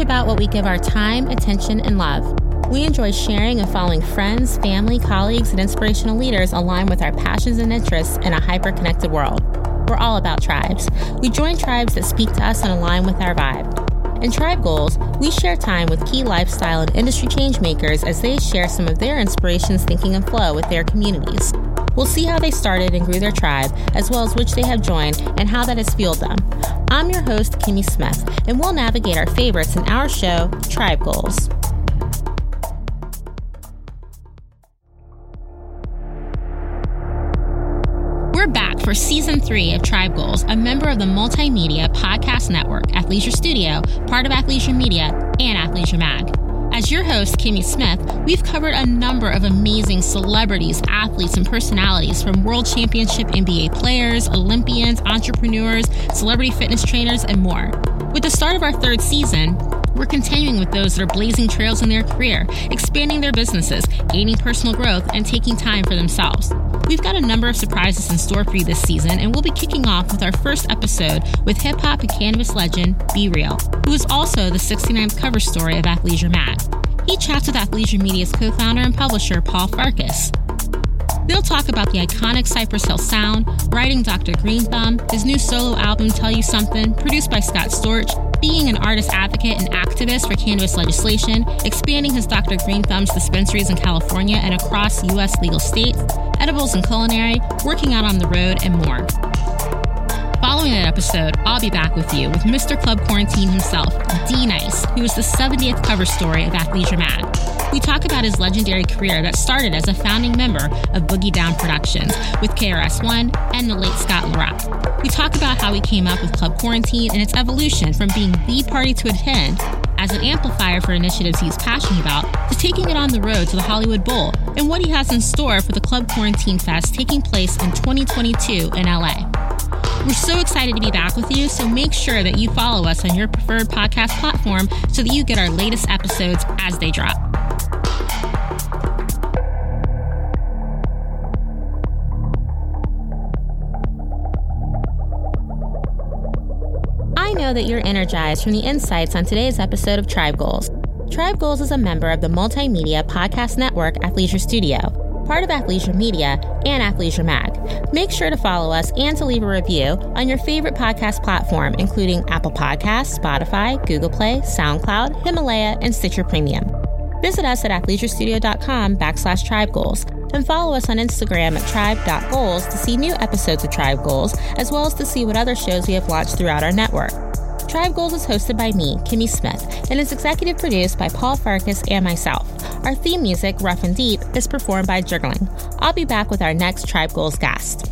about what we give our time, attention, and love. We enjoy sharing and following friends, family, colleagues, and inspirational leaders aligned with our passions and interests in a hyper connected world. We're all about tribes. We join tribes that speak to us and align with our vibe. In Tribe Goals, we share time with key lifestyle and industry changemakers as they share some of their inspirations, thinking, and flow with their communities. We'll see how they started and grew their tribe, as well as which they have joined and how that has fueled them. I'm your host, Kimmy Smith, and we'll navigate our favorites in our show, Tribe Goals. We're back for season three of Tribe Goals, a member of the Multimedia Podcast Network, Athleisure Studio, part of Athleisure Media, and Athleisure Mag. As your host, Kimmy Smith, we've covered a number of amazing celebrities, athletes, and personalities from World Championship NBA players, Olympians, entrepreneurs, celebrity fitness trainers, and more. With the start of our third season, we're continuing with those that are blazing trails in their career, expanding their businesses, gaining personal growth, and taking time for themselves. We've got a number of surprises in store for you this season, and we'll be kicking off with our first episode with hip hop and cannabis legend B-Real, who is also the 69th cover story of Athleisure Mag. He chats with Athleisure Media's co founder and publisher, Paul Farkas. They'll talk about the iconic Cypress Hill sound, writing Dr. Green Thumb, his new solo album Tell You Something, produced by Scott Storch, being an artist advocate and activist for cannabis legislation, expanding his Dr. Green Thumb's dispensaries in California and across U.S. legal states, edibles and culinary, working out on the road, and more. Following that episode, I'll be back with you with Mr. Club Quarantine himself, D Nice, who is the 70th cover story of Athleisure Mag. We talk about his legendary career that started as a founding member of Boogie Down Productions with KRS-One and the late Scott LaRock. We talk about how he came up with Club Quarantine and its evolution from being the party to attend as an amplifier for initiatives he's passionate about to taking it on the road to the Hollywood Bowl and what he has in store for the Club Quarantine Fest taking place in 2022 in LA. We're so excited to be back with you, so make sure that you follow us on your preferred podcast platform so that you get our latest episodes as they drop. I know that you're energized from the insights on today's episode of Tribe Goals. Tribe Goals is a member of the multimedia podcast network Athleisure Studio, part of Athleisure Media and Athleisure Mag. Make sure to follow us and to leave a review on your favorite podcast platform, including Apple Podcasts, Spotify, Google Play, SoundCloud, Himalaya, and Stitcher Premium. Visit us at athleisurestudio.com backslash tribe goals and follow us on Instagram at tribe.goals to see new episodes of Tribe Goals, as well as to see what other shows we have launched throughout our network. Tribe Goals is hosted by me, Kimmy Smith, and is executive produced by Paul Farkas and myself. Our theme music, Rough and Deep, is performed by Juggling. I'll be back with our next Tribe Goals guest.